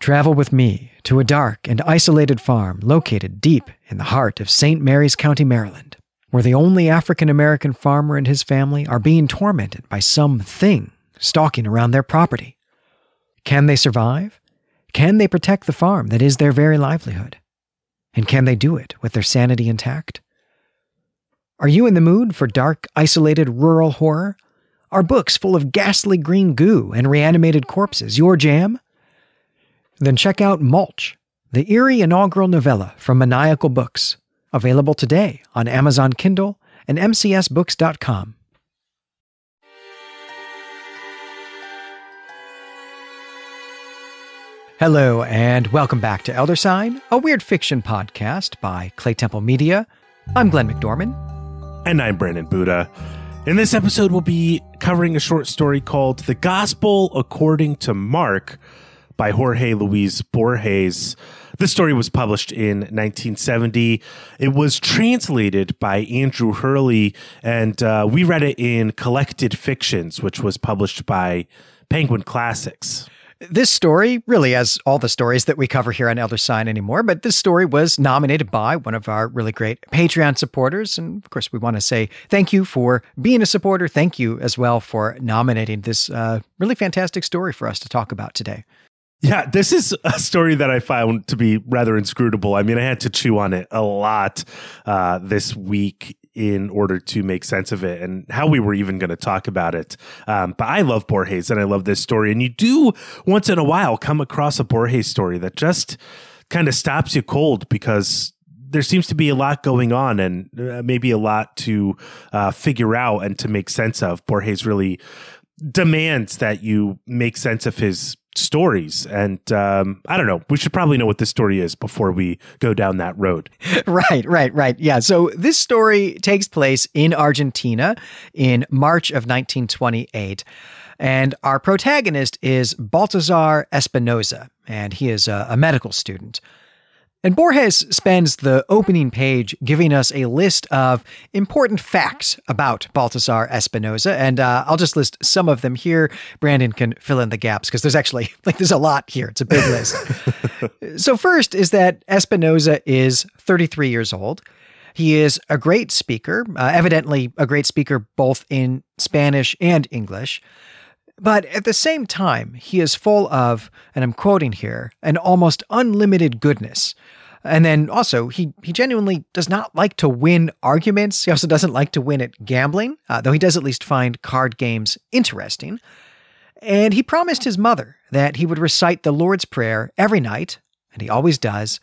Travel with me to a dark and isolated farm located deep in the heart of St. Mary's County, Maryland, where the only African American farmer and his family are being tormented by some thing stalking around their property. Can they survive? Can they protect the farm that is their very livelihood? And can they do it with their sanity intact? Are you in the mood for dark, isolated rural horror? Are books full of ghastly green goo and reanimated corpses your jam? Then check out Mulch, the eerie inaugural novella from Maniacal Books, available today on Amazon Kindle and MCSBooks.com. Hello, and welcome back to Elder Sign, a weird fiction podcast by Clay Temple Media. I'm Glenn McDorman. And I'm Brandon Buddha. In this episode, we'll be covering a short story called The Gospel According to Mark by Jorge Luis Borges. This story was published in 1970. It was translated by Andrew Hurley, and uh, we read it in Collected Fictions, which was published by Penguin Classics. This story, really, as all the stories that we cover here on Elder Sign anymore, but this story was nominated by one of our really great Patreon supporters. And of course, we want to say thank you for being a supporter. Thank you as well for nominating this uh, really fantastic story for us to talk about today. Yeah, this is a story that I found to be rather inscrutable. I mean, I had to chew on it a lot uh, this week in order to make sense of it and how we were even going to talk about it. Um, but I love Borges and I love this story. And you do once in a while come across a Borges story that just kind of stops you cold because there seems to be a lot going on and uh, maybe a lot to uh, figure out and to make sense of. Borges really demands that you make sense of his stories. And um, I don't know. We should probably know what this story is before we go down that road. right, right, right. Yeah. So this story takes place in Argentina in March of 1928. And our protagonist is Baltasar Espinosa, and he is a, a medical student. And Borges spends the opening page giving us a list of important facts about Baltasar Espinosa. And uh, I'll just list some of them here. Brandon can fill in the gaps because there's actually, like, there's a lot here. It's a big list. so, first is that Espinosa is 33 years old. He is a great speaker, uh, evidently a great speaker both in Spanish and English. But at the same time, he is full of, and I'm quoting here, an almost unlimited goodness. And then also, he, he genuinely does not like to win arguments. He also doesn't like to win at gambling, uh, though he does at least find card games interesting. And he promised his mother that he would recite the Lord's Prayer every night, and he always does.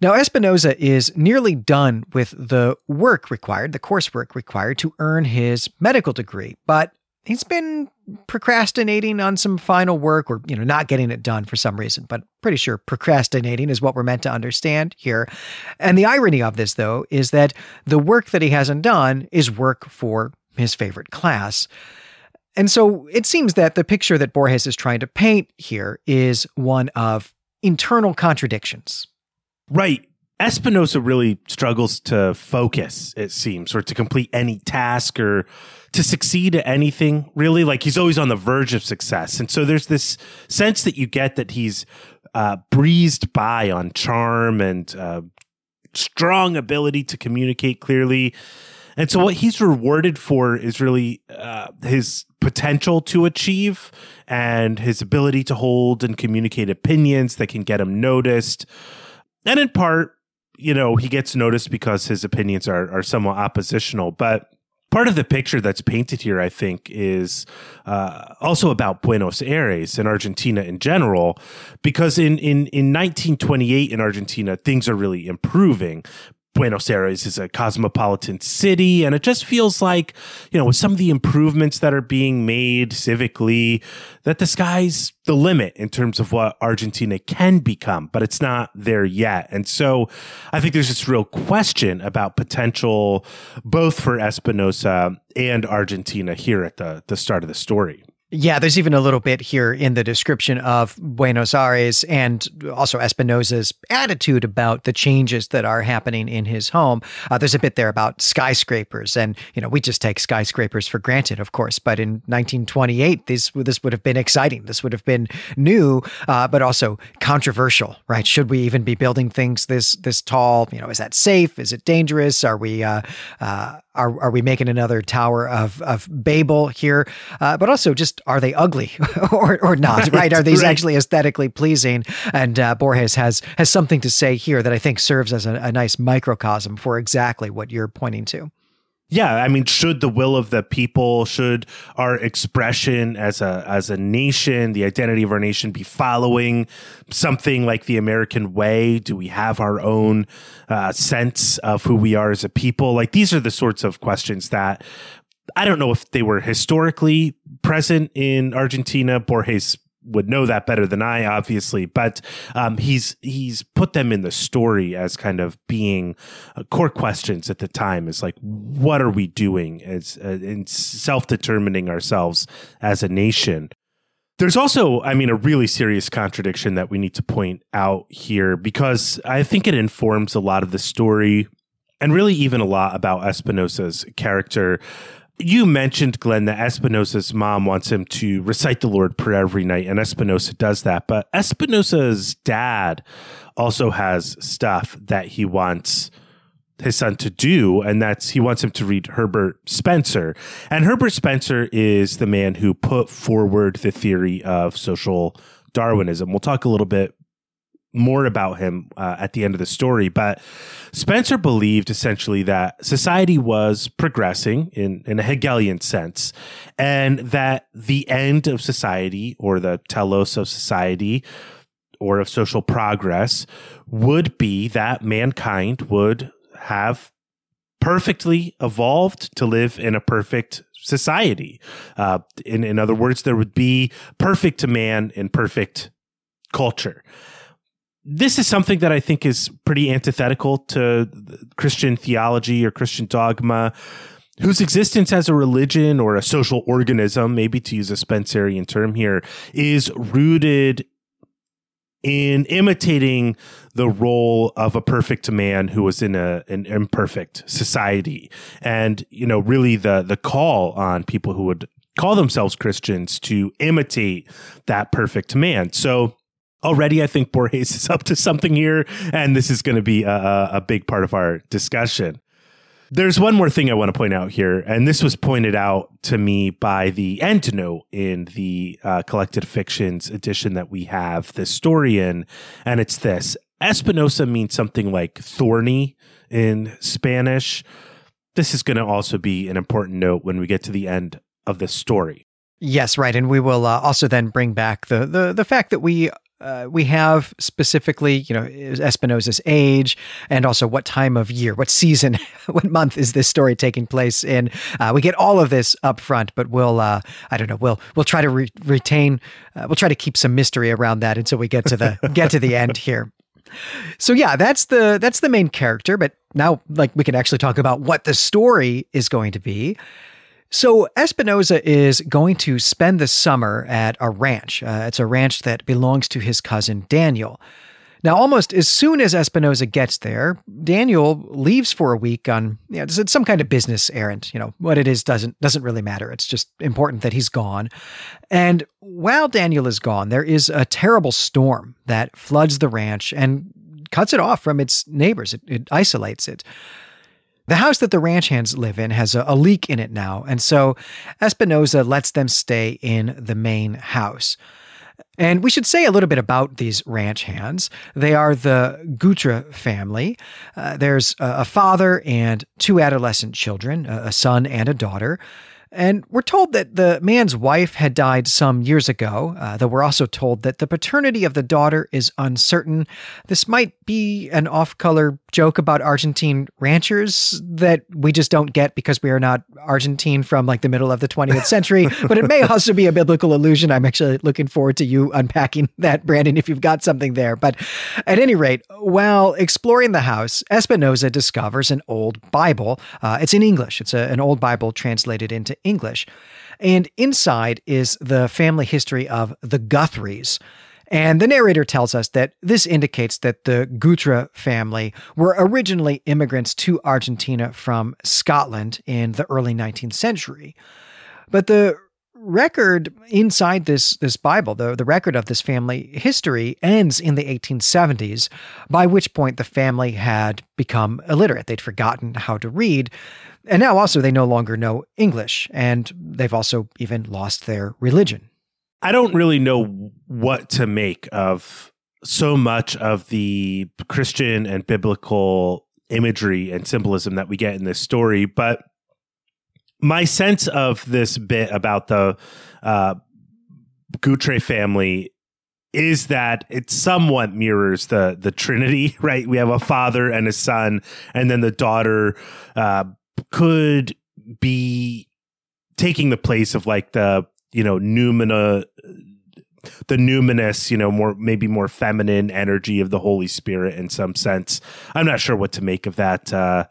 Now, Espinosa is nearly done with the work required, the coursework required to earn his medical degree, but he's been procrastinating on some final work or you know not getting it done for some reason but pretty sure procrastinating is what we're meant to understand here. And the irony of this though is that the work that he hasn't done is work for his favorite class. And so it seems that the picture that Borges is trying to paint here is one of internal contradictions. Right Espinosa really struggles to focus, it seems, or to complete any task or to succeed at anything, really. Like he's always on the verge of success. And so there's this sense that you get that he's uh, breezed by on charm and uh, strong ability to communicate clearly. And so what he's rewarded for is really uh, his potential to achieve and his ability to hold and communicate opinions that can get him noticed. And in part, you know, he gets noticed because his opinions are, are somewhat oppositional. But part of the picture that's painted here, I think, is uh, also about Buenos Aires and Argentina in general, because in, in, in 1928 in Argentina, things are really improving. Buenos Aires is a cosmopolitan city, and it just feels like, you know, with some of the improvements that are being made civically, that the sky's the limit in terms of what Argentina can become, but it's not there yet. And so I think there's this real question about potential both for Espinosa and Argentina here at the, the start of the story. Yeah, there's even a little bit here in the description of Buenos Aires and also Espinosa's attitude about the changes that are happening in his home. Uh, there's a bit there about skyscrapers, and you know we just take skyscrapers for granted, of course. But in 1928, this this would have been exciting. This would have been new, uh, but also controversial, right? Should we even be building things this this tall? You know, is that safe? Is it dangerous? Are we uh, uh are, are we making another Tower of, of Babel here? Uh, but also, just are they ugly or, or not? Right? right? Are these right. actually aesthetically pleasing? And uh, Borges has has something to say here that I think serves as a, a nice microcosm for exactly what you're pointing to. Yeah, I mean, should the will of the people, should our expression as a as a nation, the identity of our nation, be following something like the American way? Do we have our own uh, sense of who we are as a people? Like these are the sorts of questions that I don't know if they were historically present in Argentina. Borges would know that better than I, obviously. But um, he's he's put them in the story as kind of being uh, core questions at the time. Is like, what are we doing as uh, in self determining ourselves as a nation? There's also, I mean, a really serious contradiction that we need to point out here because I think it informs a lot of the story and really even a lot about Espinosa's character. You mentioned, Glenn, that Espinosa's mom wants him to recite the Lord Prayer every night, and Espinosa does that. But Espinosa's dad also has stuff that he wants his son to do, and that's he wants him to read Herbert Spencer. And Herbert Spencer is the man who put forward the theory of social Darwinism. We'll talk a little bit more about him uh, at the end of the story. But Spencer believed essentially that society was progressing in, in a Hegelian sense, and that the end of society or the telos of society or of social progress would be that mankind would have perfectly evolved to live in a perfect society. Uh, in, in other words, there would be perfect to man and perfect culture this is something that I think is pretty antithetical to Christian theology or Christian dogma, whose existence as a religion or a social organism, maybe to use a Spencerian term here, is rooted in imitating the role of a perfect man who was in a, an imperfect society. And, you know, really the, the call on people who would call themselves Christians to imitate that perfect man. So, already I think Borges is up to something here, and this is going to be a, a big part of our discussion. There's one more thing I want to point out here, and this was pointed out to me by the endnote in the uh, collected fictions edition that we have the story in, and it's this: Espinosa means something like thorny in Spanish. This is going to also be an important note when we get to the end of the story. Yes, right, and we will uh, also then bring back the the the fact that we uh, we have specifically, you know, Espinosa's age and also what time of year, what season, what month is this story taking place in. Uh, we get all of this up front, but we'll, uh, I don't know, we'll we'll try to re- retain, uh, we'll try to keep some mystery around that until we get to the get to the end here. So yeah, that's the that's the main character. But now, like, we can actually talk about what the story is going to be. So Espinosa is going to spend the summer at a ranch. Uh, it's a ranch that belongs to his cousin Daniel. Now, almost as soon as Espinosa gets there, Daniel leaves for a week on you know, some kind of business errand. You know what it is doesn't doesn't really matter. It's just important that he's gone. And while Daniel is gone, there is a terrible storm that floods the ranch and cuts it off from its neighbors. It, it isolates it. The house that the ranch hands live in has a, a leak in it now, and so Espinosa lets them stay in the main house. And we should say a little bit about these ranch hands. They are the Gutra family. Uh, there's a, a, father and two adolescent children, a, a son and a daughter. And we're told that the man's wife had died some years ago, uh, though we're also told that the paternity of the daughter is uncertain. This might be an off color joke about Argentine ranchers that we just don't get because we are not Argentine from like the middle of the 20th century, but it may also be a biblical allusion. I'm actually looking forward to you unpacking that, Brandon, if you've got something there. But at any rate, while exploring the house, Espinosa discovers an old Bible. Uh, it's in English, it's a, an old Bible translated into English. And inside is the family history of the Guthries. And the narrator tells us that this indicates that the Gutre family were originally immigrants to Argentina from Scotland in the early 19th century. But the record inside this this Bible, the, the record of this family history ends in the 1870s, by which point the family had become illiterate. They'd forgotten how to read. And now also they no longer know English, and they've also even lost their religion. I don't really know what to make of so much of the Christian and biblical imagery and symbolism that we get in this story, but my sense of this bit about the uh, Gutre family is that it somewhat mirrors the the Trinity, right? We have a father and a son, and then the daughter uh, could be taking the place of like the you know numina the numinous, you know, more maybe more feminine energy of the Holy Spirit in some sense. I'm not sure what to make of that. Uh,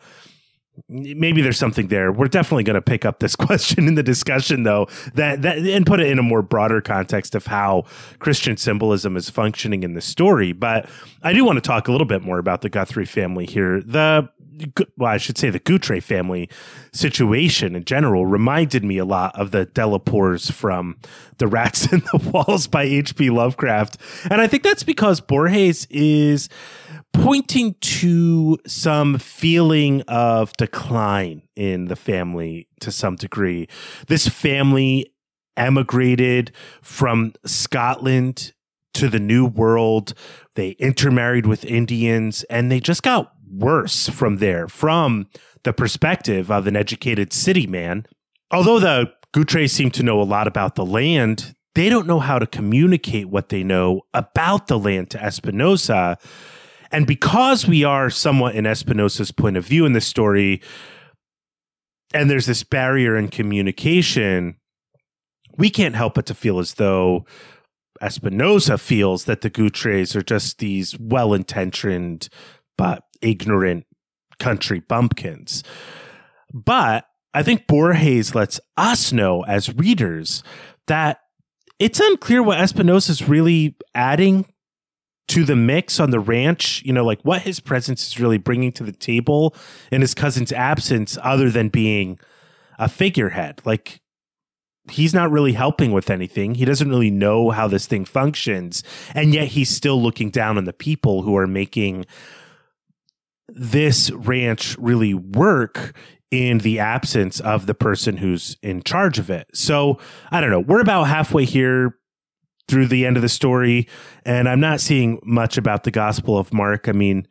maybe there's something there. We're definitely going to pick up this question in the discussion, though, that that and put it in a more broader context of how Christian symbolism is functioning in the story. But I do want to talk a little bit more about the Guthrie family here. The well, I should say the Gutre family situation in general reminded me a lot of the de la Poers from The Rats in the Walls by H.P. Lovecraft. And I think that's because Borges is pointing to some feeling of decline in the family to some degree. This family emigrated from Scotland to the New World. They intermarried with Indians and they just got worse from there, from the perspective of an educated city man. Although the Gutres seem to know a lot about the land, they don't know how to communicate what they know about the land to Espinosa and because we are somewhat in Espinosa's point of view in this story, and there's this barrier in communication, we can't help but to feel as though Espinosa feels that the Gutres are just these well intentioned but ignorant country bumpkins. But I think Borges lets us know as readers that it's unclear what Espinosa is really adding to the mix on the ranch, you know, like what his presence is really bringing to the table in his cousin's absence, other than being a figurehead. Like, he's not really helping with anything. He doesn't really know how this thing functions. And yet he's still looking down on the people who are making this ranch really work in the absence of the person who's in charge of it. So I don't know. We're about halfway here through the end of the story, and I'm not seeing much about the Gospel of Mark. I mean,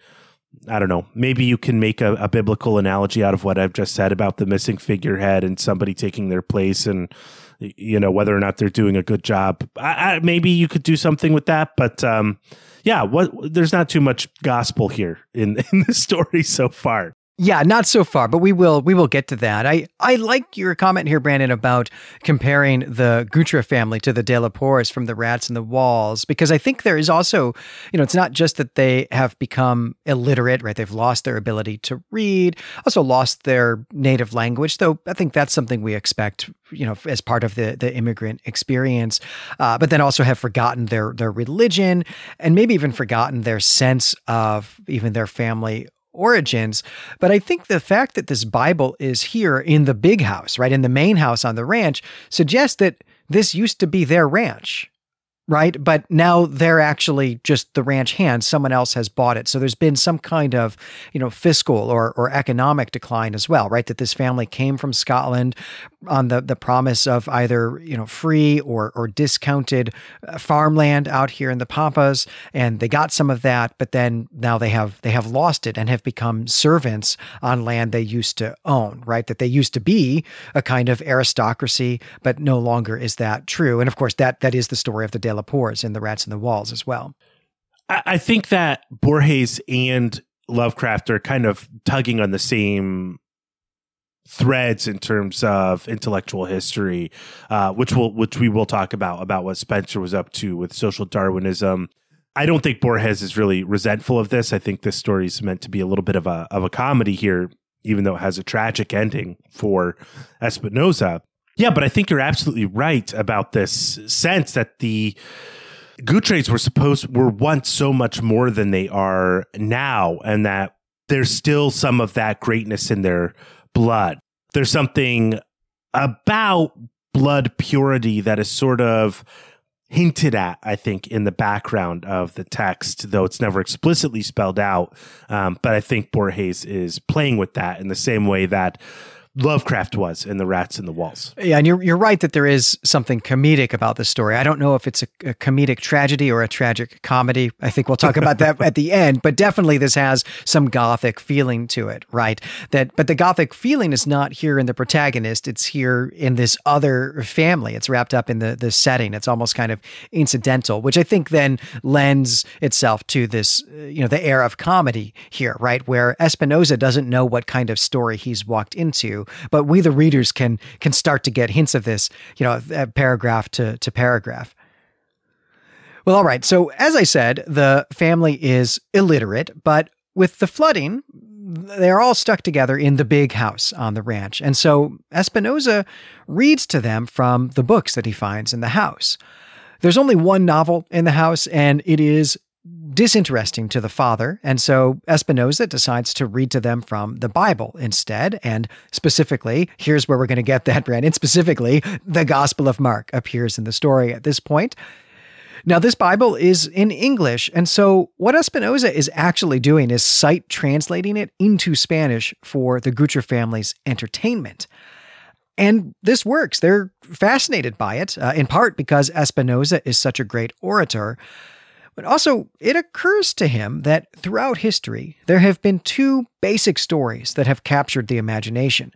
I don't know. Maybe you can make a, a, biblical analogy out of what I've just said about the missing figurehead and somebody taking their place, and you know whether or not they're doing a good job. I, I, maybe you could do something with that, but um, yeah, what there's not too much gospel here in in the story so far. Yeah, not so far, but we will we will get to that. I I like your comment here, Brandon, about comparing the Gutra family to the De La Poers from the Rats and the Walls, because I think there is also, you know, it's not just that they have become illiterate, right? They've lost their ability to read, also lost their native language. Though I think that's something we expect, you know, as part of the the immigrant experience. Uh, but then also have forgotten their their religion and maybe even forgotten their sense of even their family origins. But I think the fact that this Bible is here in the big house, right, in the main house on the ranch, suggests that this used to be their ranch right? But now they're actually just the ranch hands. Someone else has bought it. So there's been some kind of, you know, fiscal or, or economic decline as well, right? That this family came from Scotland on the, the promise of either, you know, free or, or discounted uh, farmland out here in the Pampas. And they got some of that, but then now they have, they have lost it and have become servants on land they used to own, right? That they used to be a kind of aristocracy, but no longer is that true. And of course, that, that is the story of the De La Poers in The Rats in the Walls as well. I think that Borges and Lovecraft are kind of tugging on the same threads in terms of intellectual history, uh, which will which we will talk about about what Spencer was up to with social Darwinism. I don't think Borges is really resentful of this. I think this story is meant to be a little bit of a of a comedy here, even though it has a tragic ending for Espinosa. Yeah, but I think you're absolutely right about this sense that the Gutres were supposed were once so much more than they are now, and that there's still some of that greatness in their blood. There's something about blood purity that is sort of hinted at, I think, in the background of the text, though it's never explicitly spelled out. Um, but I think Borges is playing with that in the same way that Lovecraft was in The Rats in the Walls. Yeah, and you're, you're right that there is something comedic about the story. I don't know if it's a, a comedic tragedy or a tragic comedy. I think we'll talk about that at the end, but definitely this has some gothic feeling to it, right? That but the gothic feeling is not here in the protagonist, it's here in this other family. It's wrapped up in the the setting. It's almost kind of incidental, which I think then lends itself to this, you know, the air of comedy here, right? Where Espinosa doesn't know what kind of story he's walked into but we the readers can can start to get hints of this, you know, paragraph to to paragraph. Well, all right. So as I said, the family is illiterate, but with the flooding, they're all stuck together in the big house on the ranch. And so Espinosa reads to them from the books that he finds in the house. There's only one novel in the house, and it is disinteresting to the father, and so Espinosa decides to read to them from the Bible instead. And specifically, here's where we're going to get that, Brandon. Specifically, the Gospel of Mark appears in the story at this point. Now, this Bible is in English, and so what Espinosa is actually doing is sight translating it into Spanish for the Gutre family's entertainment. And this works. They're fascinated by it, uh, in part because Espinosa is such a great orator. But also, it occurs to him that throughout history, there have been two basic stories that have captured the imagination.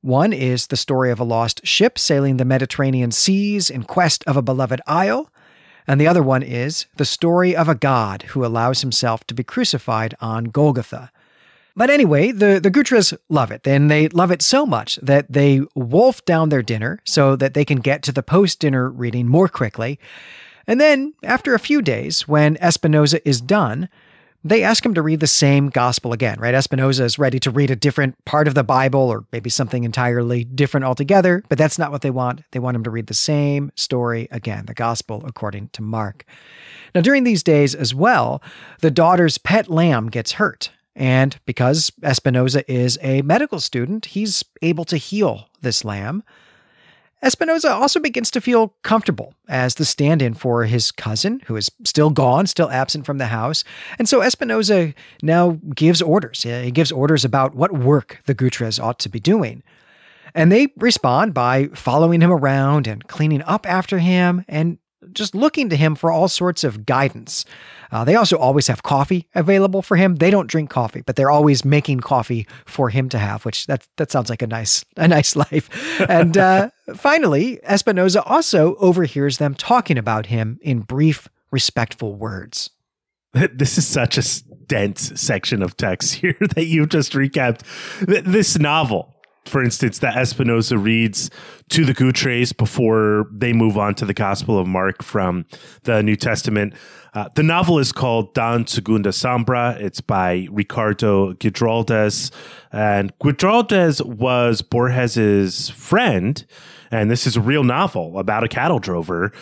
One is the story of a lost ship sailing the Mediterranean seas in quest of a beloved isle, and the other one is the story of a god who allows himself to be crucified on Golgotha. But anyway, the, the Gutres love it, and they love it so much that they wolf down their dinner so that they can get to the post dinner reading more quickly. And then, after a few days, when Espinosa is done, they ask him to read the same gospel again, right? Espinosa is ready to read a different part of the Bible or maybe something entirely different altogether, but that's not what they want. They want him to read the same story again, the gospel according to Mark. Now, during these days as well, the daughter's pet lamb gets hurt. And because Espinosa is a medical student, he's able to heal this lamb. Espinosa also begins to feel comfortable as the stand in for his cousin, who is still gone, still absent from the house. And so Espinosa now gives orders. Uh, he gives orders about what work the Gutres ought to be doing. And they respond by following him around and cleaning up after him and just looking to him for all sorts of guidance. Uh, they also always have coffee available for him. They don't drink coffee, but they're always making coffee for him to have, which that that sounds like a nice a nice life. And uh, finally, Espinosa also overhears them talking about him in brief, respectful words. This is such a dense section of text here that you just recapped. This novel for instance, that Espinosa reads to the Gutres before they move on to the Gospel of Mark from the New Testament. Uh, the novel is called Don Segundo Sombra. It's by Ricardo Guijaraldes. And Guijaraldes was Borges's friend. And this is a real novel about a cattle drover.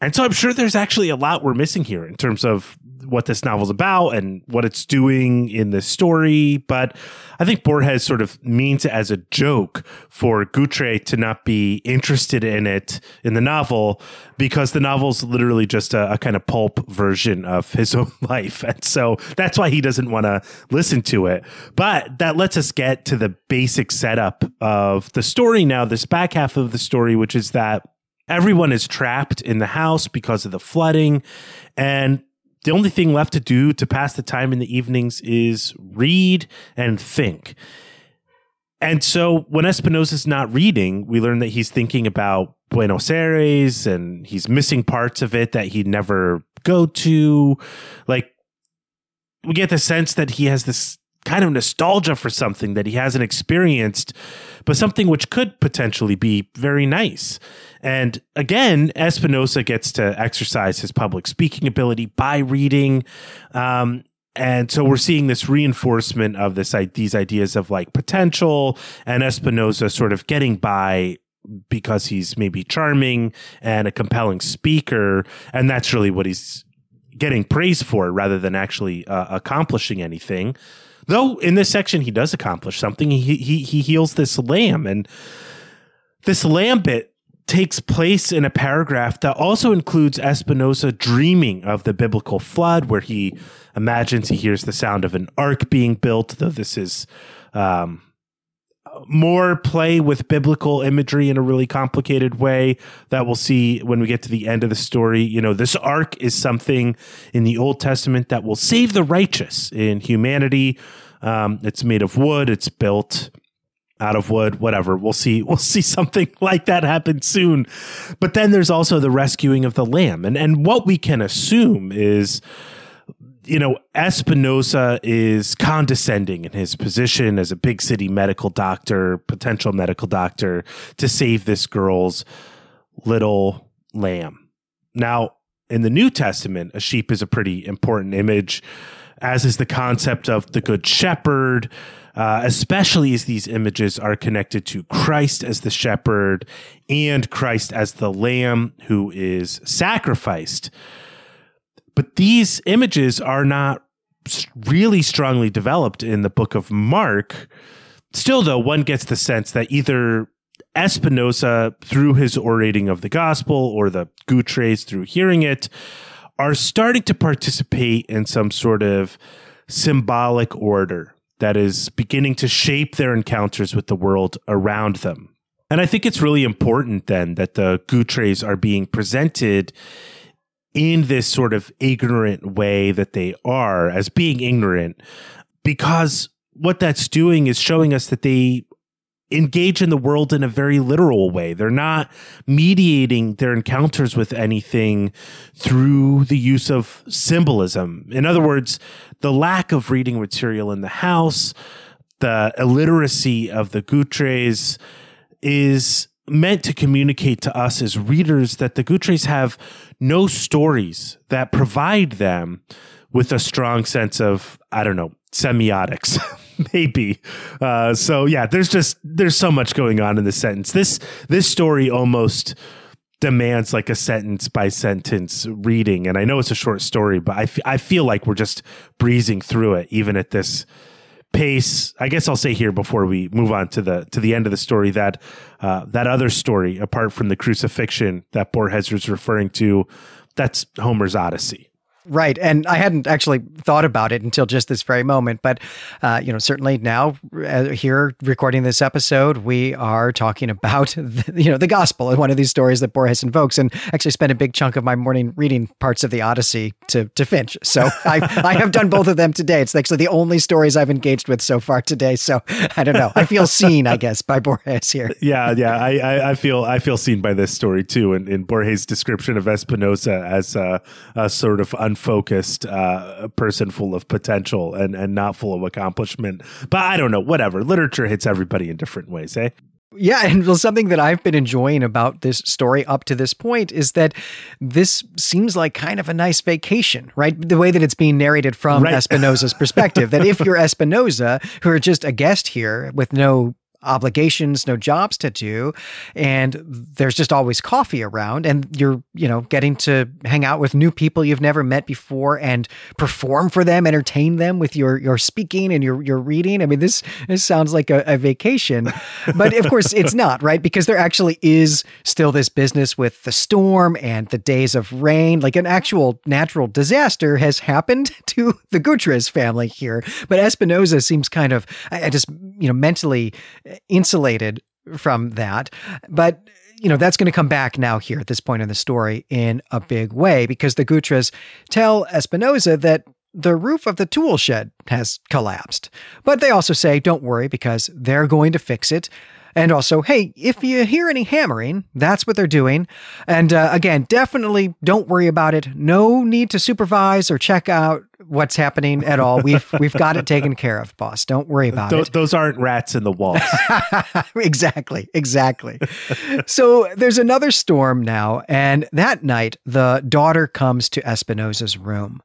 And so I'm sure there's actually a lot we're missing here in terms of what this novel's about and what it's doing in the story. But I think Borges sort of means it as a joke for Gutre to not be interested in it in the novel because the novel's literally just a, a kind of pulp version of his own life. And so that's why he doesn't want to listen to it. But that lets us get to the basic setup of the story now, this back half of the story, which is that everyone is trapped in the house because of the flooding. And the only thing left to do to pass the time in the evenings is read and think. And so when Espinosa's not reading, we learn that he's thinking about Buenos Aires and he's missing parts of it that he'd never go to. Like, we get the sense that he has this kind of nostalgia for something that he hasn't experienced, but something which could potentially be very nice. And again, Espinosa gets to exercise his public speaking ability by reading. Um, and so we're seeing this reinforcement of this these ideas of like potential and Espinosa sort of getting by because he's maybe charming and a compelling speaker. And that's really what he's getting praise for rather than actually uh, accomplishing anything. Though in this section, he does accomplish something. He, he, he heals this lamb. And this lamb bit takes place in a paragraph that also includes Espinosa dreaming of the biblical flood, where he imagines he hears the sound of an ark being built, though this is um, more play with biblical imagery in a really complicated way that we'll see when we get to the end of the story. You know, this ark is something in the Old Testament that will save the righteous in humanity. Um, it's made of wood, it's built out of wood, whatever. We'll see. We'll see something like that happen soon. But then there's also the rescuing of the lamb, and and what we can assume is, you know, Espinosa is condescending in his position as a big city medical doctor, potential medical doctor, to save this girl's little lamb. Now, in the New Testament, a sheep is a pretty important image, as is the concept of the good shepherd uh, especially as these images are connected to Christ as the shepherd and Christ as the lamb who is sacrificed. But these images are not really strongly developed in the book of Mark. Still, though, one gets the sense that either Espinosa, through his orating of the gospel, or the Gutres through hearing it, are starting to participate in some sort of symbolic order that is beginning to shape their encounters with the world around them. And I think it's really important then that the Gutres are being presented in this sort of ignorant way that they are, as being ignorant, because what that's doing is showing us that they engage in the world in a very literal way. They're not mediating their encounters with anything through the use of symbolism. In other words, the lack of reading material in the house, the illiteracy of the Gutres is meant to communicate to us as readers that the Gutres have no stories that provide them with a strong sense of, I don't know, semiotics. maybe. Uh, so yeah, there's just there's so much going on in this sentence. This this story almost demands like a sentence by sentence reading, and I know it's a short story, but I, f- I feel like we're just breezing through it even at this pace. I guess I'll say here before we move on to the to the end of the story that uh, that other story, apart from the crucifixion that Borges was referring to, that's Homer's Odyssey. Right. And I hadn't actually thought about it until just this very moment. But, uh, you know, certainly now uh, here recording this episode, we are talking about, the, you know, the gospel, and one of these stories that Borges invokes, and actually spent a big chunk of my morning reading parts of the Odyssey to, to Finch. So I, I have done both of them today. It's actually the only stories I've engaged with so far today. So I don't know. I feel seen, I guess, by Borges here. Yeah. Yeah. I, I, I feel I feel seen by this story too. And in, in Borges' description of Espinosa as a, a sort of unfocused uh, person full of potential and, and not full of accomplishment. But I don't know, whatever. Literature hits everybody in different ways, eh? Yeah, and well, something that I've been enjoying about this story up to this point is that this seems like kind of a nice vacation, right? The way that it's being narrated from right. Espinosa's perspective. that if you're Espinosa, who are just a guest here with no obligations, no jobs to do, and there's just always coffee around, and you're, you know, getting to hang out with new people you've never met before and perform for them, entertain them with your your speaking and your your reading. I mean, this this sounds like a, a vacation, but of course it's not, right? Because there actually is still this business with the storm and the days of rain, like an actual natural disaster has happened to the Gutres family here. But Espinosa seems kind of, I, I just, you know, mentally insulated from that. But you know, that's going to come back now here at this point in the story in a big way because the Gutras tell Espinosa that the roof of the tool shed has collapsed. But they also say, don't worry because they're going to fix it. And also, hey, if you hear any hammering, that's what they're doing. And uh, again, definitely don't worry about it. No need to supervise or check out what's happening at all. We've we've got it taken care of, boss. Don't worry about Th- it. Those aren't rats in the walls. exactly, exactly. so there's another storm now, and that night the daughter comes to Espinosa's room.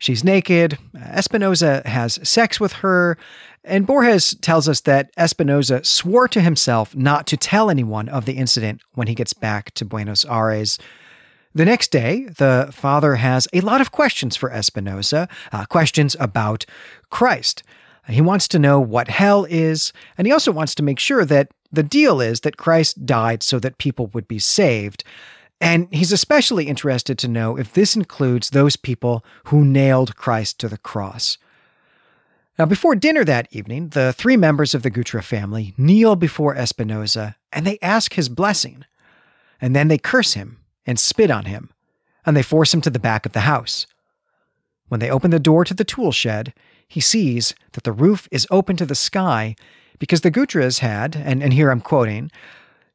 She's naked. Espinosa has sex with her. And Borges tells us that Espinosa swore to himself not to tell anyone of the incident when he gets back to Buenos Aires. The next day, the father has a lot of questions for Espinosa, uh, questions about Christ. He wants to know what hell is, and he also wants to make sure that the deal is that Christ died so that people would be saved. And he's especially interested to know if this includes those people who nailed Christ to the cross. Now, before dinner that evening, the three members of the Gutra family kneel before Espinosa and they ask his blessing. And then they curse him and spit on him, and they force him to the back of the house. When they open the door to the tool shed, he sees that the roof is open to the sky because the Gutras had, and, and here I'm quoting,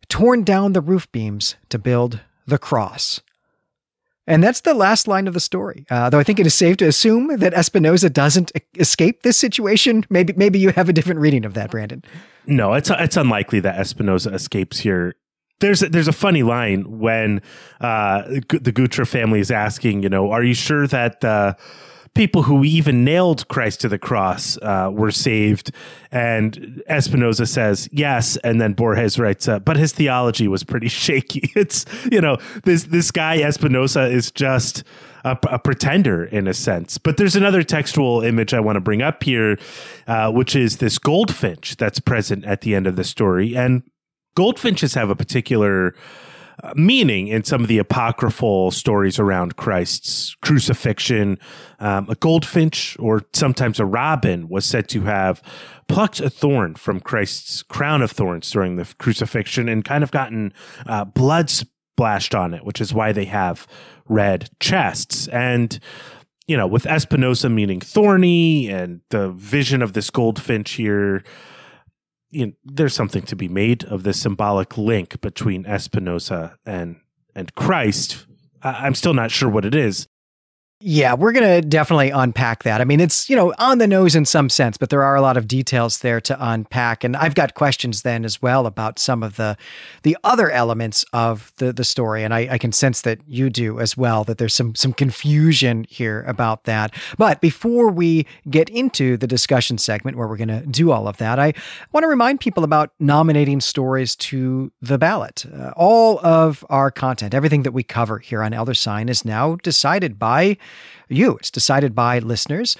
torn down the roof beams to build the cross. And that's the last line of the story. Uh, though I think it is safe to assume that Espinosa doesn't escape this situation. Maybe maybe you have a different reading of that, Brandon. No, it's it's unlikely that Espinosa escapes here. There's a, there's a funny line when uh, the Gutra family is asking, you know, are you sure that uh, people who even nailed Christ to the cross uh, were saved. And Espinosa says yes, and then Borges writes, uh, but his theology was pretty shaky. It's you know this this guy Espinosa is just. A, a, pretender in a sense. But there's another textual image I want to bring up here, uh, which is this goldfinch that's present at the end of the story. And goldfinches have a particular meaning in some of the apocryphal stories around Christ's crucifixion. Um, a goldfinch, or sometimes a robin, was said to have plucked a thorn from Christ's crown of thorns during the crucifixion and kind of gotten uh, blood splashed on it, which is why they have red chests. And you know, with Espinosa meaning thorny and the vision of this goldfinch here, you know, there's something to be made of this symbolic link between Espinosa and and Christ. I, I'm still not sure what it is, yeah, we're going to definitely unpack that. I mean, it's, you know, on the nose in some sense, but there are a lot of details there to unpack. And I've got questions then as well about some of the the other elements of the the story. And I, I can sense that you do as well, that there's some some confusion here about that. But before we get into the discussion segment where we're going to do all of that, I want to remind people about nominating stories to the ballot. Uh, all of our content, everything that we cover here on Elder Sign is now decided by you. It's decided by listeners.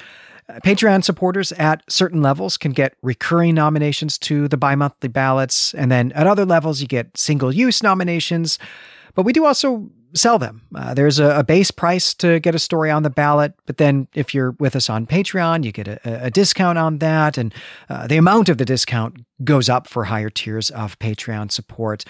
Uh, Patreon supporters at certain levels can get recurring nominations to the bi monthly ballots. And then at other levels, you get single use nominations. But we do also sell them. Uh, there's a, a, base price to get a story on the ballot, but then if you're with us on Patreon, you get a, a discount on that, and uh, the amount of the discount goes up for higher tiers of Patreon support.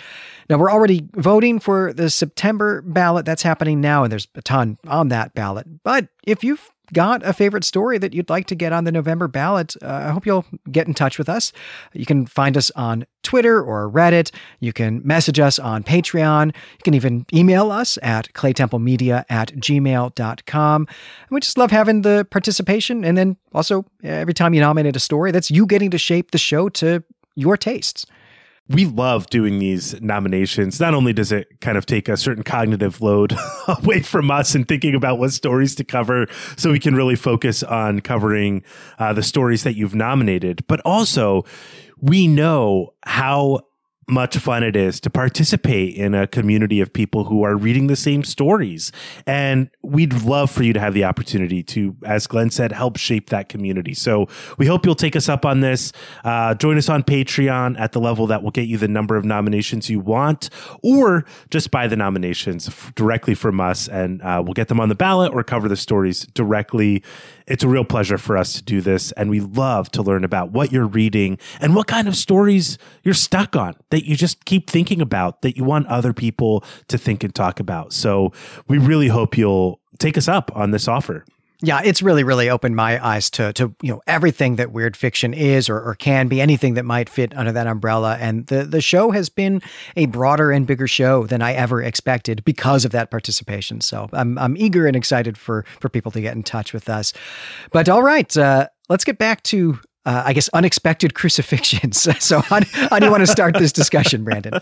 Now, we're already voting for the September ballot. That's happening now, and there's a ton on that ballot. But if you've got a favorite story that you'd like to get on the November ballot, uh, I hope you'll get in touch with us. You can find us on Twitter or Reddit. You can message us on Patreon. You can even email us at claytemplemedia at gmail.com. And we just love having the participation. And then also, every time you nominate a story, that's you getting to shape the show to your tastes we love doing these nominations. Not only does it kind of take a certain cognitive load away from us and thinking about what stories to cover so we can really focus on covering uh, the stories that you've nominated, but also we know how much fun it is to participate in a community of people who are reading the same stories. And we'd love for you to have the opportunity to, as Glenn said, help shape that community. So we hope you'll take us up on this. Uh, join us on Patreon at the level that will get you the number of nominations you want, or just buy the nominations f- directly from us and uh, we'll get them on the ballot or cover the stories directly. It's a real pleasure for us to do this. And we love to learn about what you're reading and what kind of stories you're stuck on that you just keep thinking about that you want other people to think and talk about. So we really hope you'll take us up on this offer. Yeah, it's really, really opened my eyes to to you know everything that weird fiction is or, or can be, anything that might fit under that umbrella. And the the show has been a broader and bigger show than I ever expected because of that participation. So I'm I'm eager and excited for for people to get in touch with us. But all right, uh, let's get back to uh, I guess, unexpected crucifixions. so, how, how do you want to start this discussion, Brandon?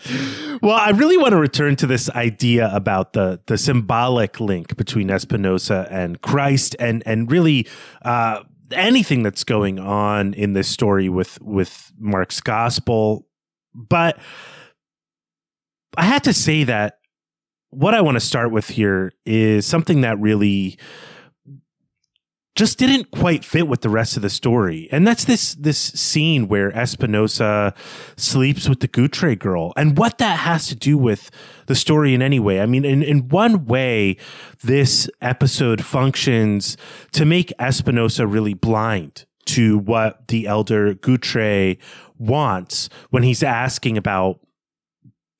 Well, I really want to return to this idea about the the symbolic link between Espinosa and Christ, and and really. Uh, anything that's going on in this story with with Mark's gospel but I had to say that what I want to start with here is something that really just didn't quite fit with the rest of the story. And that's this this scene where Espinosa sleeps with the Gutre girl and what that has to do with the story in any way. I mean, in, in one way, this episode functions to make Espinosa really blind to what the elder Gutre wants when he's asking about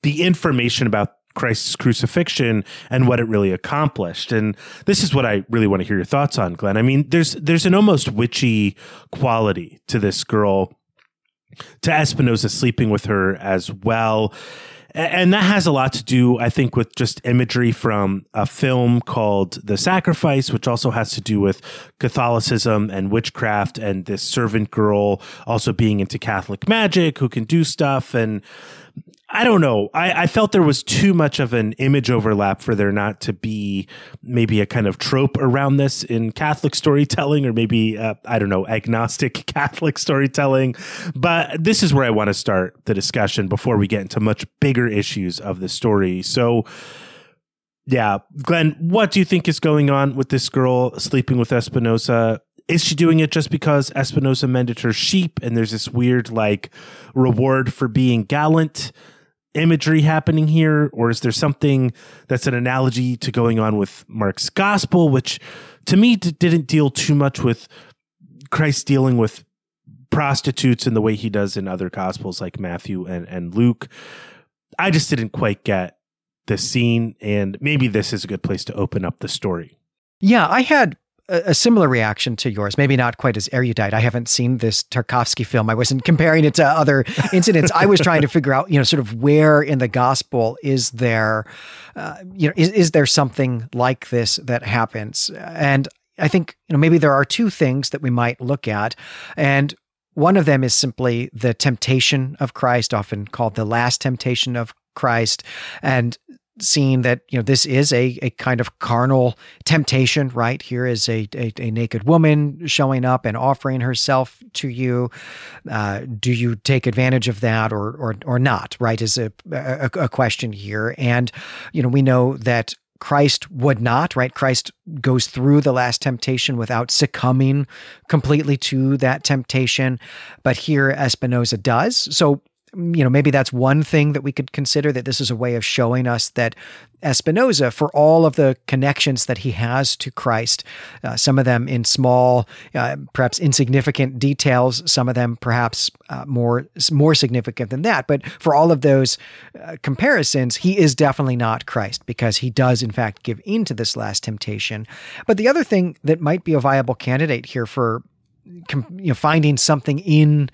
the information about Christ's crucifixion and what it really accomplished. And this is what I really want to hear your thoughts on, Glenn. I mean, there's there's an almost witchy quality to this girl, to Espinosa sleeping with her as well. And that has a lot to do, I think, with just imagery from a film called The Sacrifice, which also has to do with Catholicism and witchcraft and this servant girl also being into Catholic magic who can do stuff. And I don't know. I, I, felt there was too much of an image overlap for there not to be maybe a kind of trope around this in Catholic storytelling or maybe, uh, I don't know, agnostic Catholic storytelling. But this is where I want to start the discussion before we get into much bigger issues of the story. So, yeah, Glenn, what do you think is going on with this girl sleeping with Espinosa? Is she doing it just because Espinosa mended her sheep and there's this weird like reward for being gallant? Imagery happening here, or is there something that's an analogy to going on with Mark's gospel, which to me d- didn't deal too much with Christ dealing with prostitutes in the way he does in other gospels like Matthew and, and Luke. I just didn't quite get the scene, and maybe this is a good place to open up the story. Yeah, I had a, similar reaction to yours. Maybe not quite as erudite. I haven't seen this Tarkovsky film. I wasn't comparing it to other incidents. I was trying to figure out, you know, sort of where in the gospel is there, uh, you know, is, is there something like this that happens? And I think, you know, maybe there are two things that we might look at. And one of them is simply the temptation of Christ, often called the last temptation of Christ. And seeing that you know this is a, a kind of carnal temptation right here is a, a, a naked woman showing up and offering herself to you uh, do you take advantage of that or or, or not right is a, a, a question here and you know we know that Christ would not, right? Christ goes through the last temptation without succumbing completely to that temptation. But here Espinosa does. So you know, maybe that's one thing that we could consider that this is a way of showing us that Espinosa, for all of the connections that he has to Christ, uh, some of them in small, uh, perhaps insignificant details, some of them perhaps uh, more more significant than that. But for all of those uh, comparisons, he is definitely not Christ because he does in fact give in to this last temptation. But the other thing that might be a viable candidate here for you know, finding something in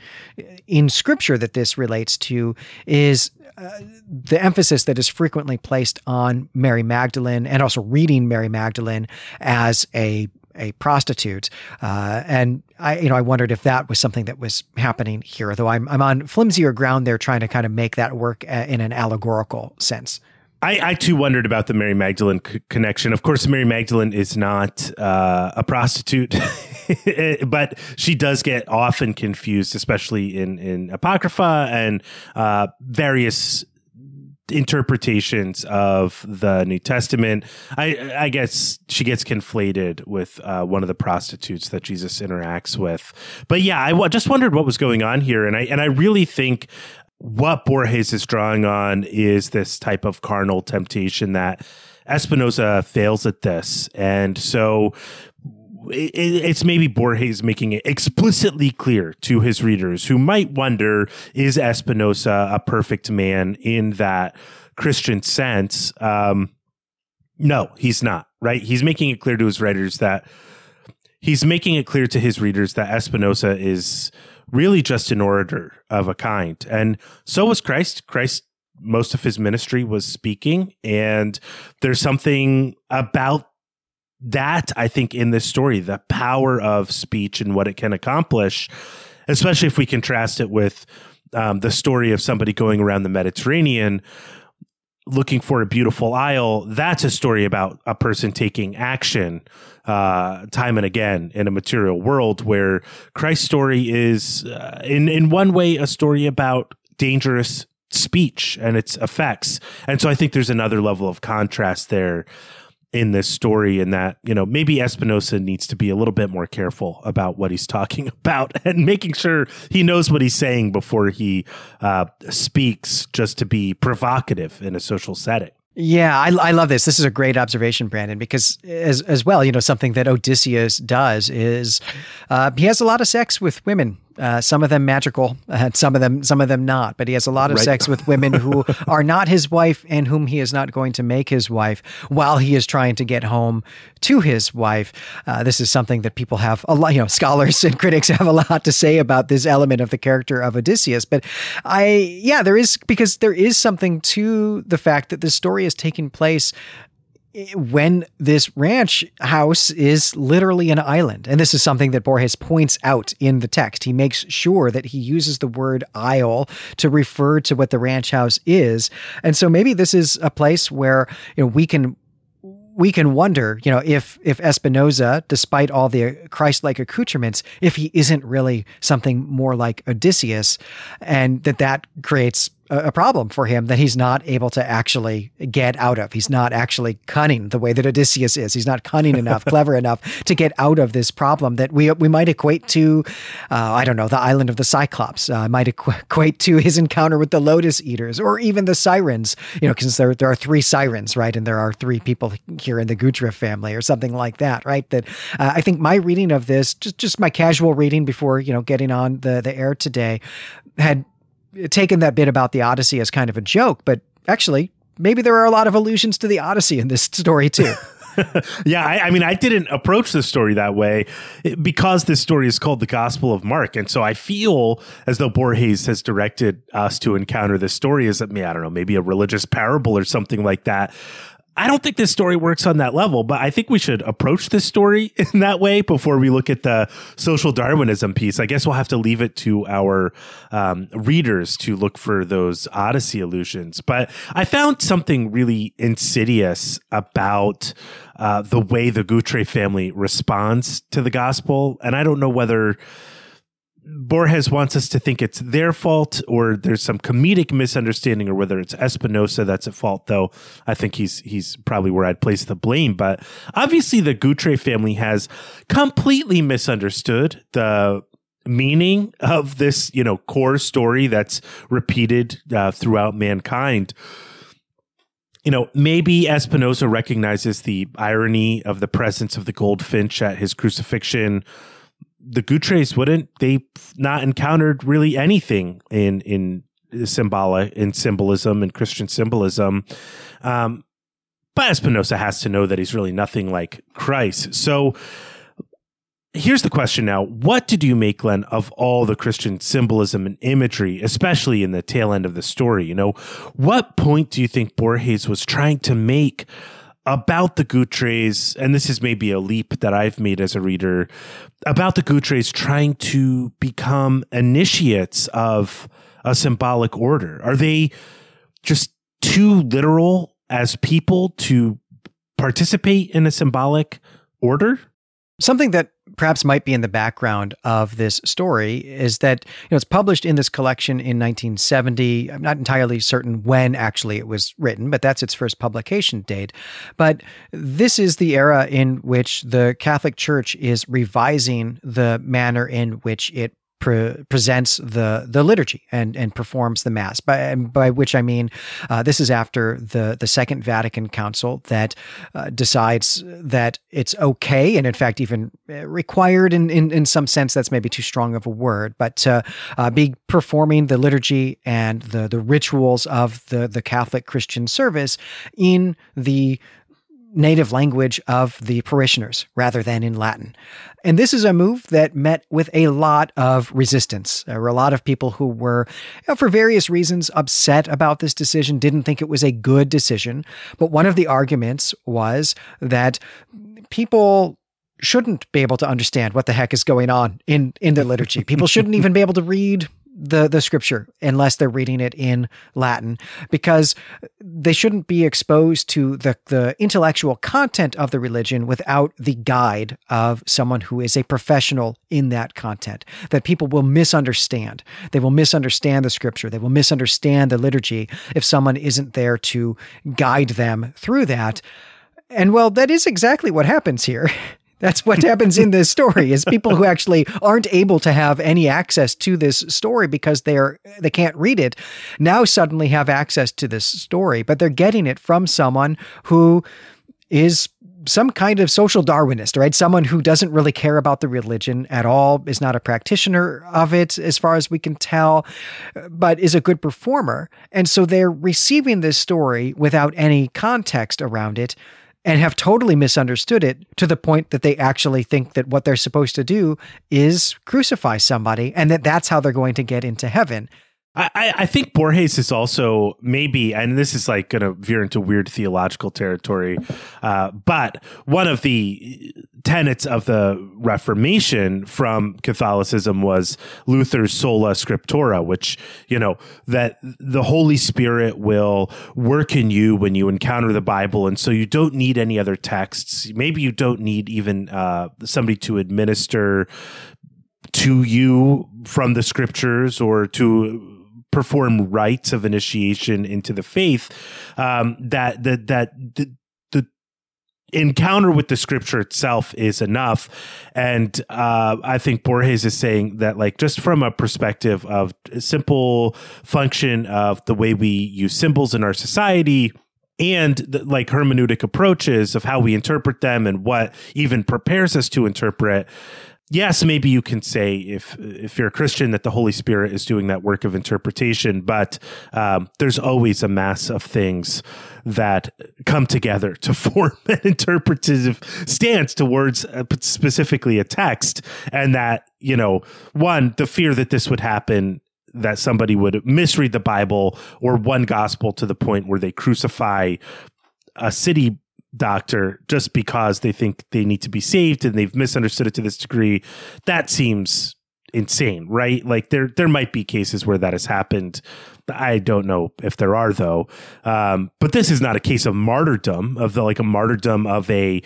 in scripture that this relates to is uh, the emphasis that is frequently placed on Mary Magdalene and also reading Mary Magdalene as a a prostitute, uh, and I, you know, I wondered if that was something that was happening here. Though I'm, I'm on flimsier ground there, trying to kind of make that work uh, in an allegorical sense. I, I, too wondered about the Mary Magdalene c- connection. Of course, Mary Magdalene is not uh, a prostitute, but she does get often confused, especially in in apocrypha and uh, various interpretations of the New Testament. I, I guess she gets conflated with uh, one of the prostitutes that Jesus interacts with. But yeah, I w- just wondered what was going on here, and I and I really think what Borges is drawing on is this type of carnal temptation that Espinosa fails at this. And so it's maybe Borges making it explicitly clear to his readers who might wonder is Espinosa a perfect man in that Christian sense? Um, no, he's not, right? He's making it clear to his readers that he's making it clear to his readers that Espinosa is really just an orator of a kind. And so was Christ. Christ, most of his ministry was speaking. And there's something about that, I think, in this story, the power of speech and what it can accomplish. especially if we contrast it with um, the story of somebody going around the Mediterranean looking for a beautiful isle. That's a story about a person taking action uh, time and again in a material world where Christ's story is, uh, in, in one way, a story about dangerous speech and its effects. And so I think there's another level of contrast there in this story and that you know maybe espinosa needs to be a little bit more careful about what he's talking about and making sure he knows what he's saying before he uh, speaks just to be provocative in a social setting yeah, I, I love this. This is a great observation, Brandon, because as as well, you know, something that Odysseus does is uh, he has a lot of sex with women uh, some of them magical, uh, some of them some of them not. But he has a lot of right. sex with women who are not his wife and whom he is not going to make his wife while he is trying to get home to his wife. Uh, this is something that people have a lot. You know, scholars and critics have a lot to say about this element of the character of Odysseus. But I, yeah, there is because there is something to the fact that this story is taking place when this ranch house is literally an island. And this is something that Borges points out in the text. He makes sure that he uses the word isle to refer to what the ranch house is. And so maybe this is a place where you know we can we can wonder, you know, if if Espinosa, despite all the Christ-like accoutrements, if he isn't really something more like Odysseus, and that that creates a problem for him that he's not able to actually get out of. He's not actually cunning the way that Odysseus is. He's not cunning enough, clever enough to get out of this problem that we we might equate to, uh, I don't know, the island of the Cyclops. Uh, might equate to his encounter with the Lotus Eaters, or even the Sirens. You know, because there there are three sirens, right, and there are three people here in the Gutre family, or something like that, right? That uh, I think my reading of this, just just my casual reading before you know getting on the the air today, had taken that bit about the Odyssey as kind of a joke, but actually, maybe there are a lot of allusions to the Odyssey in this story too. yeah, I, I, mean, I didn't approach the story that way eh, because this story is called the Gospel of Mark, and so I feel as though Borges has directed us to encounter this story as, I mean, I don't know, maybe a religious parable or something like that. I don't think this story works on that level, but I think we should approach this story in that way before we look at the social Darwinism piece. I guess we'll have to leave it to our um, readers to look for those Odyssey allusions. But I found something really insidious about uh, the way the Gutre family responds to the gospel. And I don't know whether Borges wants us to think it's their fault or there's some comedic misunderstanding or whether it's Espinosa that's at fault, though I think he's he's probably where I'd place the blame. But obviously the Gutre family has completely misunderstood the meaning of this, you know, core story that's repeated uh, throughout mankind. You know, maybe Espinosa recognizes the irony of the presence of the goldfinch at his crucifixion the Gutres wouldn't they not encountered really anything in in symbolic in symbolism and Christian symbolism. Um, but Espinosa has to know that he's really nothing like Christ. So here's the question now. What did you make, Glenn, of all the Christian symbolism and imagery, especially in the tail end of the story? You know, what point do you think Borges was trying to make about the Gutres, and this is maybe a leap that I've made as a reader, about the Gutres trying to become initiates of a symbolic order. Are they just too literal as people to participate in a symbolic order? Something that perhaps might be in the background of this story is that you know it's published in this collection in 1970. I'm not entirely certain when actually it was written, but that's its first publication date. But this is the era in which the Catholic Church is revising the manner in which it pre- presents the the liturgy and and performs the mass. By by which I mean uh, this is after the the Second Vatican Council that uh, decides that it's okay and in fact even uh, required in in, in some sense that's maybe too strong of a word, but to uh, be performing the liturgy and the the rituals of the the Catholic Christian service in the native language of the parishioners rather than in Latin. And this is a move that met with a lot of resistance. There were a lot of people who were, you know, for various reasons, upset about this decision, didn't think it was a good decision. But one of the arguments was that people shouldn't be able to understand what the heck is going on in in the liturgy. People shouldn't even be able to read the the scripture unless they're reading it in Latin because they shouldn't be exposed to the the intellectual content of the religion without the guide of someone who is a professional in that content that people will misunderstand. They will misunderstand the scripture. They will misunderstand the liturgy if someone isn't there to guide them through that. And well that is exactly what happens here That's what happens in this story is people who actually aren't able to have any access to this story because they're they can't read it now suddenly have access to this story, but they're getting it from someone who is some kind of social Darwinist, right? Someone who doesn't really care about the religion at all, is not a practitioner of it, as far as we can tell, but is a good performer. And so they're receiving this story without any context around it and have totally misunderstood it to the point that they actually think that what they're supposed to do is crucify somebody and that that's how they're going to get into heaven. I, I think Borges is also maybe, and this is like going to veer into weird theological territory, uh, but one of the tenets of the Reformation from Catholicism was Luther's sola scriptura, which, you know, that the Holy Spirit will work in you when you encounter the Bible. And so you don't need any other texts. Maybe you don't need even uh, somebody to administer to you from the scriptures or to perform rites of initiation into the faith um, that that that the, the encounter with the scripture itself is enough. And uh, i think borges is saying that like just from a perspective of simple function of the way we use symbols in our society and the, like hermeneutic approaches of how we interpret them and what even prepares us to interpret yes, maybe you can say if if you're a Christian that the Holy Spirit is doing that work of interpretation, but um, there's always a mass of things that come together to form an interpretive stance towards uh, specifically a text, and that you know, one, the fear that this would happen. That somebody would misread the Bible or one gospel to the point where they crucify a city doctor just because they think they need to be saved and they've misunderstood it to this degree that seems insane right? Like there there might be cases where that has happened. I don't know if there are though. Um, but this is not a case of martyrdom of the like a martyrdom of a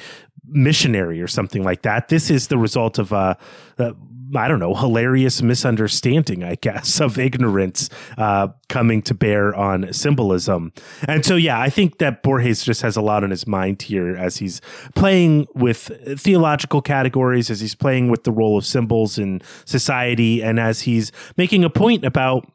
missionary or something like that. This is the result of a, a I don't know, hilarious misunderstanding, I guess, of ignorance uh, coming to bear on symbolism. And so, yeah, I think that Borges just has a lot on his mind here as he's playing with theological categories, as he's playing with the role of symbols in society, and as he's making a point about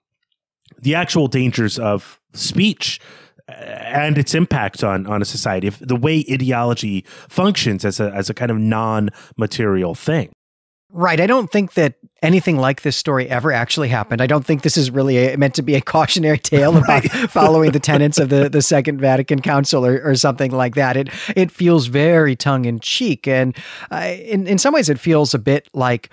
the actual dangers of speech and its impact on on a society, the way ideology functions as a as a kind of non material thing. Right. I don't think that anything like this story ever actually happened. I don't think this is really a, meant to be a cautionary tale about right. following the tenets of the, the Second Vatican Council or, or something like that. It it feels very tongue in cheek, and uh, in in some ways, it feels a bit like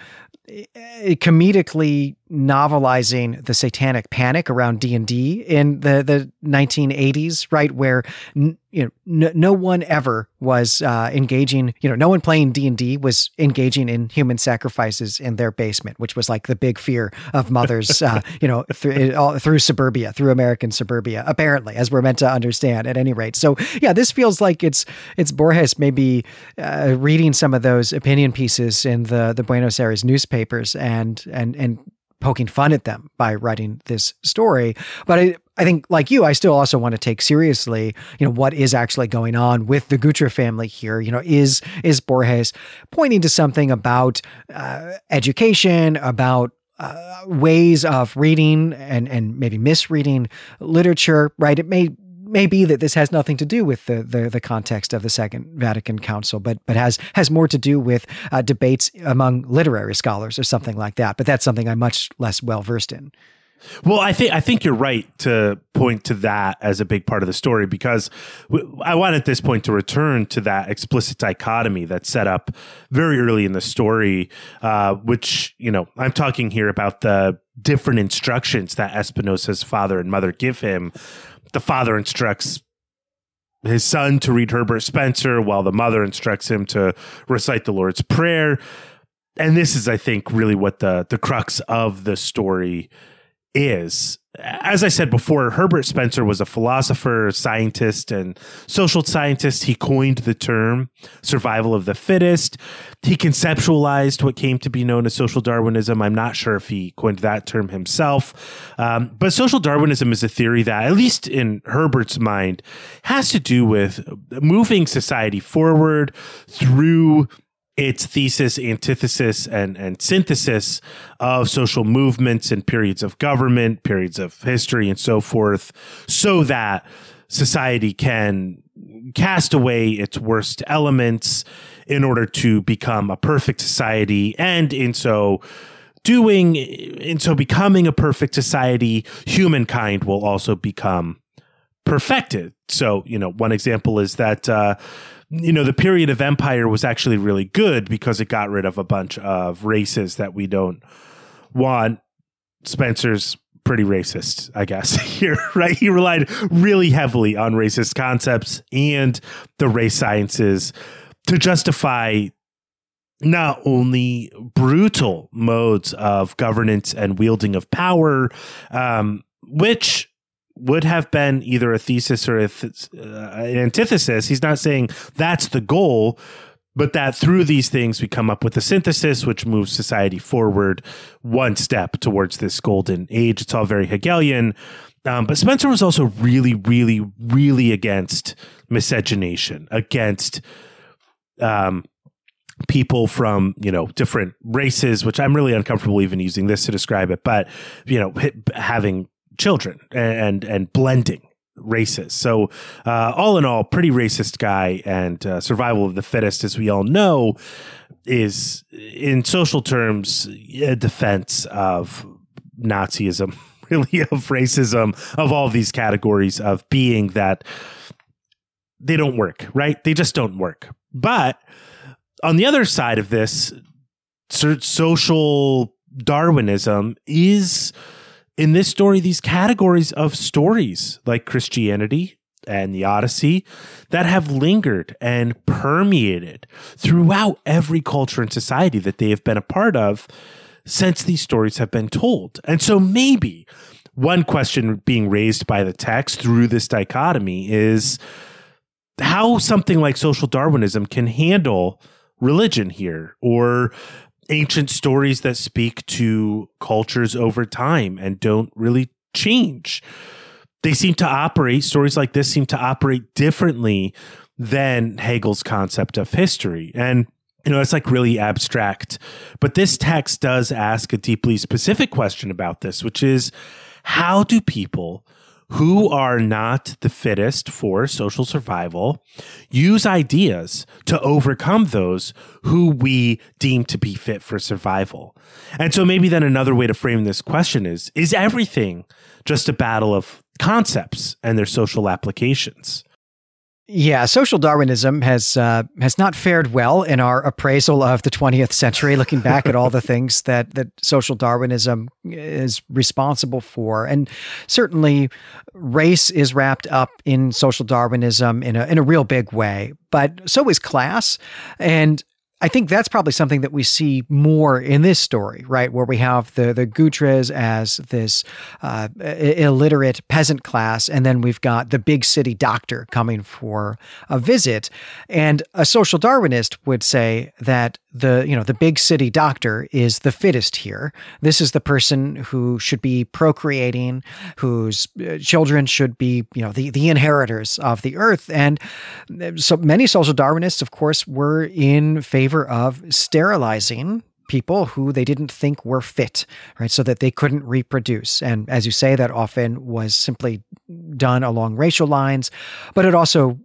uh, comedically novelizing the satanic panic around D&D in the the 1980s right where n- you know n- no one ever was uh, engaging you know no one playing D&D was engaging in human sacrifices in their basement which was like the big fear of mothers uh, you know through all, through suburbia through American suburbia apparently as we're meant to understand at any rate. So yeah this feels like it's it's Borges maybe uh, reading some of those opinion pieces in the the Buenos Aires newspapers and and and poking fun at them by writing this story. But I, I think, like you, I still also want to take seriously, you know, what is actually going on with the Gutre family here. You know, is is Borges pointing to something about uh, education, about uh, ways of reading and and maybe misreading literature, right? It may may be that this has nothing to do with the, the, the context of the Second Vatican Council, but but has has more to do with uh, debates among literary scholars or something like that. But that's something I'm much less well versed in. Well, I think I think you're right to point to that as a big part of the story because I want at this point to return to that explicit dichotomy that's set up very early in the story, uh, which you know I'm talking here about the different instructions that Espinosa's father and mother give him the father instructs his son to read Herbert Spencer while the mother instructs him to recite the Lord's Prayer. And this is, I think, really what the the crux of the story is. As I said before, Herbert Spencer was a philosopher, scientist, and social scientist. He coined the term survival of the fittest. He conceptualized what came to be known as social Darwinism. I'm not sure if he coined that term himself. Um, but social Darwinism is a theory that, at least in Herbert's mind, has to do with moving society forward through its thesis, antithesis, and, and synthesis of social movements and periods of government, periods of history, and so forth, so that society can cast away its worst elements in order to become a perfect society. And in so doing, in so becoming a perfect society, humankind will also become perfected. So, you know, one example is that, uh, you know, the period of empire was actually really good because it got rid of a bunch of races that we don't want. Spencer's pretty racist, I guess, here, right? He relied really heavily on racist concepts and the race sciences to justify not only brutal modes of governance and wielding of power, um, which would have been either a thesis or a th- uh, an antithesis. He's not saying that's the goal, but that through these things we come up with a synthesis which moves society forward one step towards this golden age. It's all very Hegelian. Um, but Spencer was also really, really, really against miscegenation, against um, people from you know different races, which I'm really uncomfortable even using this to describe it. But you know, having children and and blending races. So uh, all in all, pretty racist guy and uh, survival of the fittest, as we all know, is in social terms a defense of Nazism, really of racism, of all these categories of being that they don't work, right? They just don't work. But on the other side of this, social Darwinism is in this story these categories of stories like Christianity and the Odyssey that have lingered and permeated throughout every culture and society that they have been a part of since these stories have been told. And so maybe one question being raised by the text through this dichotomy is how something like social Darwinism can handle religion here or ancient stories that speak to cultures over time and don't really change. They seem to operate, stories like this seem to operate differently than Hegel's concept of history. And you know, it's like really abstract. But this text does ask a deeply specific question about this, which is how do people who are not the fittest for social survival use ideas to overcome those who we deem to be fit for survival. And so maybe then another way to frame this question is is everything just a battle of concepts and their social applications? Yeah, social Darwinism has uh, has not fared well in our appraisal of the 20th century. Looking back at all the things that that social Darwinism is responsible for, and certainly race is wrapped up in social Darwinism in a in a real big way. But so is class, and I think that's probably something that we see more in this story, right? Where we have the the Gutres as this uh, illiterate peasant class, and then we've got the big city doctor coming for a visit. And a social Darwinist would say that the you know the big city doctor is the fittest here. This is the person who should be procreating, whose uh, children should be you know the the inheritors of the earth. And uh, so many social Darwinists, of course, were in favor of sterilizing people who they didn't think were fit, right? So that they couldn't reproduce. And as you say, that often was simply done along racial lines, but it also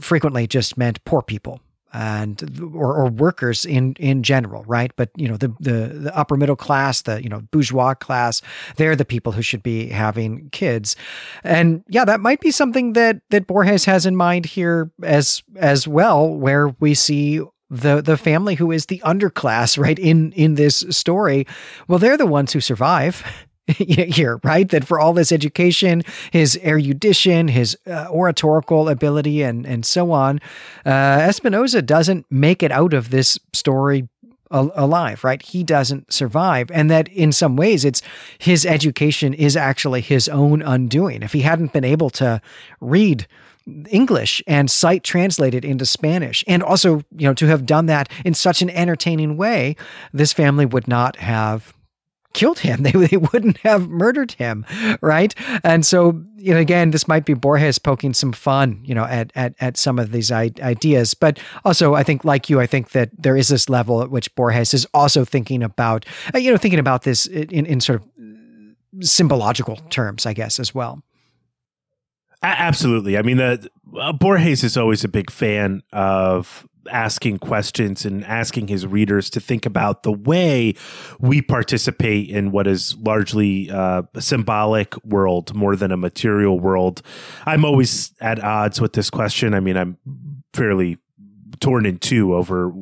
frequently just meant poor people and or, or workers in in general right but you know the, the the upper middle class the you know bourgeois class they're the people who should be having kids and yeah that might be something that that Borges has in mind here as as well where we see the the family who is the underclass right in in this story well they're the ones who survive here, right? That for all this education, his erudition, his uh, oratorical ability, and and so on, uh, Espinosa doesn't make it out of this story alive, right? He doesn't survive. And that in some ways, it's his education is actually his own undoing. If he hadn't been able to read English and sight translated into Spanish, and also, you know, to have done that in such an entertaining way, this family would not have killed him. They, they wouldn't have murdered him, right? And so, you know, again, this might be Borges poking some fun, you know, at at, at some of these I- ideas. But also, I think, like you, I think that there is this level at which Borges is also thinking about, uh, you know, thinking about this in, in sort of symbological terms, I guess, as well. Absolutely. I mean, the uh, Borges is always a big fan of asking questions and asking his readers to think about the way we participate in what is largely uh, a symbolic world more than a material world. I'm always at odds with this question. I mean, I'm fairly torn in two over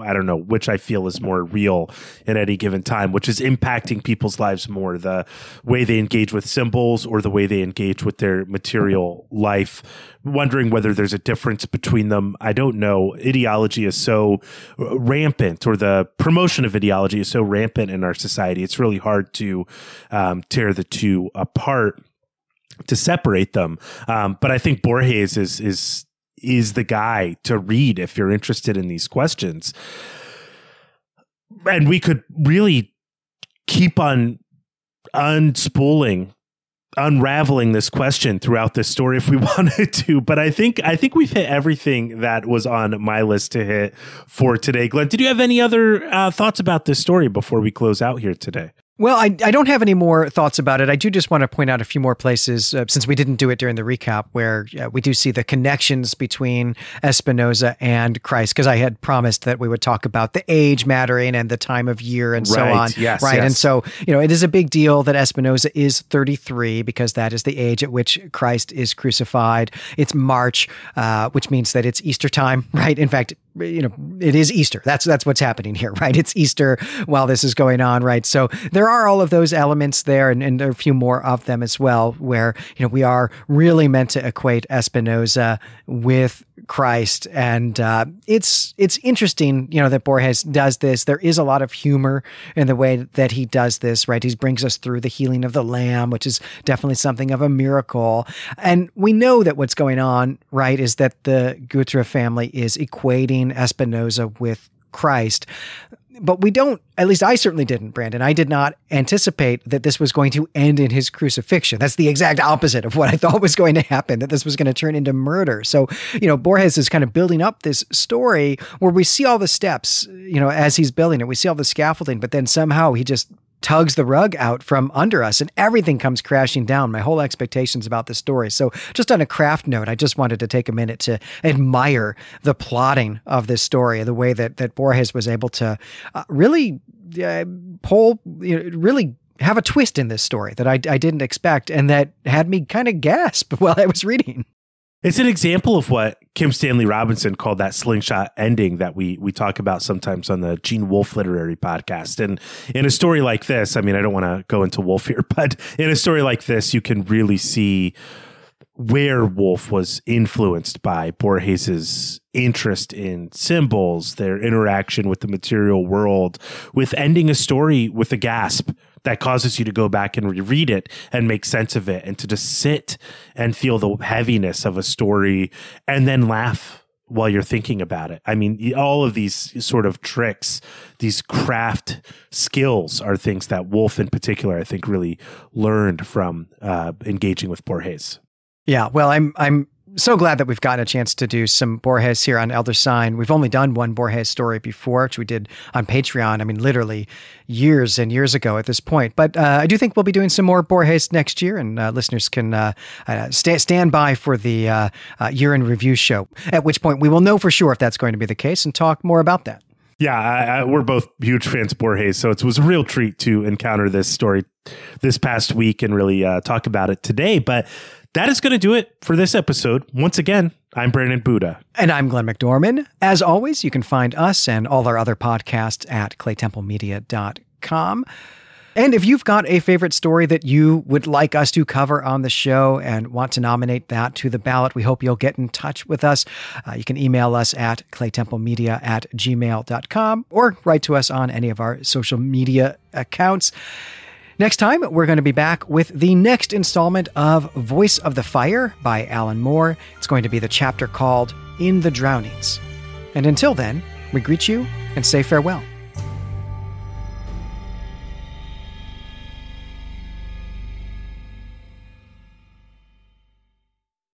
I don't know which I feel is more real at any given time, which is impacting people's lives more the way they engage with symbols or the way they engage with their material life. Wondering whether there's a difference between them. I don't know. Ideology is so rampant, or the promotion of ideology is so rampant in our society. It's really hard to um, tear the two apart to separate them. Um, but I think Borges is is is the guy to read if you're interested in these questions. And we could really keep on unspooling unraveling this question throughout this story if we wanted to. But i think i think we've hit everything that was on my list to hit for today. Glenn did you have any other uh, thoughts about this story before we close out here today well, I, I don't have any more thoughts about it. I do just want to point out a few more places, uh, since we didn't do it during the recap, where uh, we do see the connections between Espinosa and Christ, because I had promised that we would talk about the age mattering and the time of year and right. so on. Yes, right. Yes. And so, you know, it is a big deal that Espinosa is 33 because that is the age at which Christ is crucified. It's March, uh, which means that it's Easter time, right? In fact, you know, it is Easter. That's that's what's happening here, right? It's Easter while this is going on, right? So there are all of those elements there, and, and there are a few more of them as well, where you know we are really meant to equate Espinosa with Christ, and uh, it's it's interesting, you know, that Borges does this. There is a lot of humor in the way that he does this, right? He brings us through the healing of the lamb, which is definitely something of a miracle, and we know that what's going on, right, is that the Gutre family is equating Espinosa with Christ but we don't, at least I certainly didn't, Brandon. I did not anticipate that this was going to end in his crucifixion. That's the exact opposite of what I thought was going to happen, that this was going to turn into murder. So, you know, Borges is kind of building up this story where we see all the steps, you know, as he's building it. We see all the scaffolding, but then somehow he just tugs the rug out from under us and everything comes crashing down. My whole expectations about the story. So, just on a craft note, I just wanted to take a minute to admire the plotting of this story, the way that that Borges was able to uh, really uh, pull, you know, really have a twist in this story that I, I didn't expect and that had me kind of gasp while I was reading. It's an example of what Kim Stanley Robinson called that slingshot ending that we we talk about sometimes on the Gene Wolfe literary podcast. And in a story like this, I mean, I don't want to go into Wolfe here, but in a story like this, you can really see where Wolfe was influenced by Borges's interest in symbols, their interaction with the material world, with ending a story with a gasp that causes you to go back and reread it and make sense of it and to just sit and feel the heaviness of a story and then laugh while you're thinking about it. I mean, all of these sort of tricks, these craft skills are things that Wolfe in particular, I think, really learned from uh, engaging with Borges. Yeah, well, I'm I'm so glad that we've gotten a chance to do some Borges here on Elder Sign. We've only done one Borges story before, which we did on Patreon. I mean, literally years and years ago at this point. But uh, I do think we'll be doing some more Borges next year, and uh, listeners can uh, uh st- stand by for the uh, uh, year in review show, at which point we will know for sure if that's going to be the case and talk more about that. Yeah, I, I, we're both huge fans of Borges, so it was a real treat to encounter this story this past week and really talk about it today. But that is going to do it for this episode. Once again, I'm Brandon Buddha. And I'm Glenn McDorman. As always, you can find us and all our other podcasts at claytemplemedia.com. And if you've got a favorite story that you would like us to cover on the show and want to nominate that to the ballot, we hope you'll get in touch with us. Uh, you can email us at claytemplemedia at gmail.com or write to us on any of our social media accounts. Next time, we're going to be back with the next installment of Voice of the Fire by Alan Moore. It's going to be the chapter called In the Drownings. And until then, we greet you and say farewell.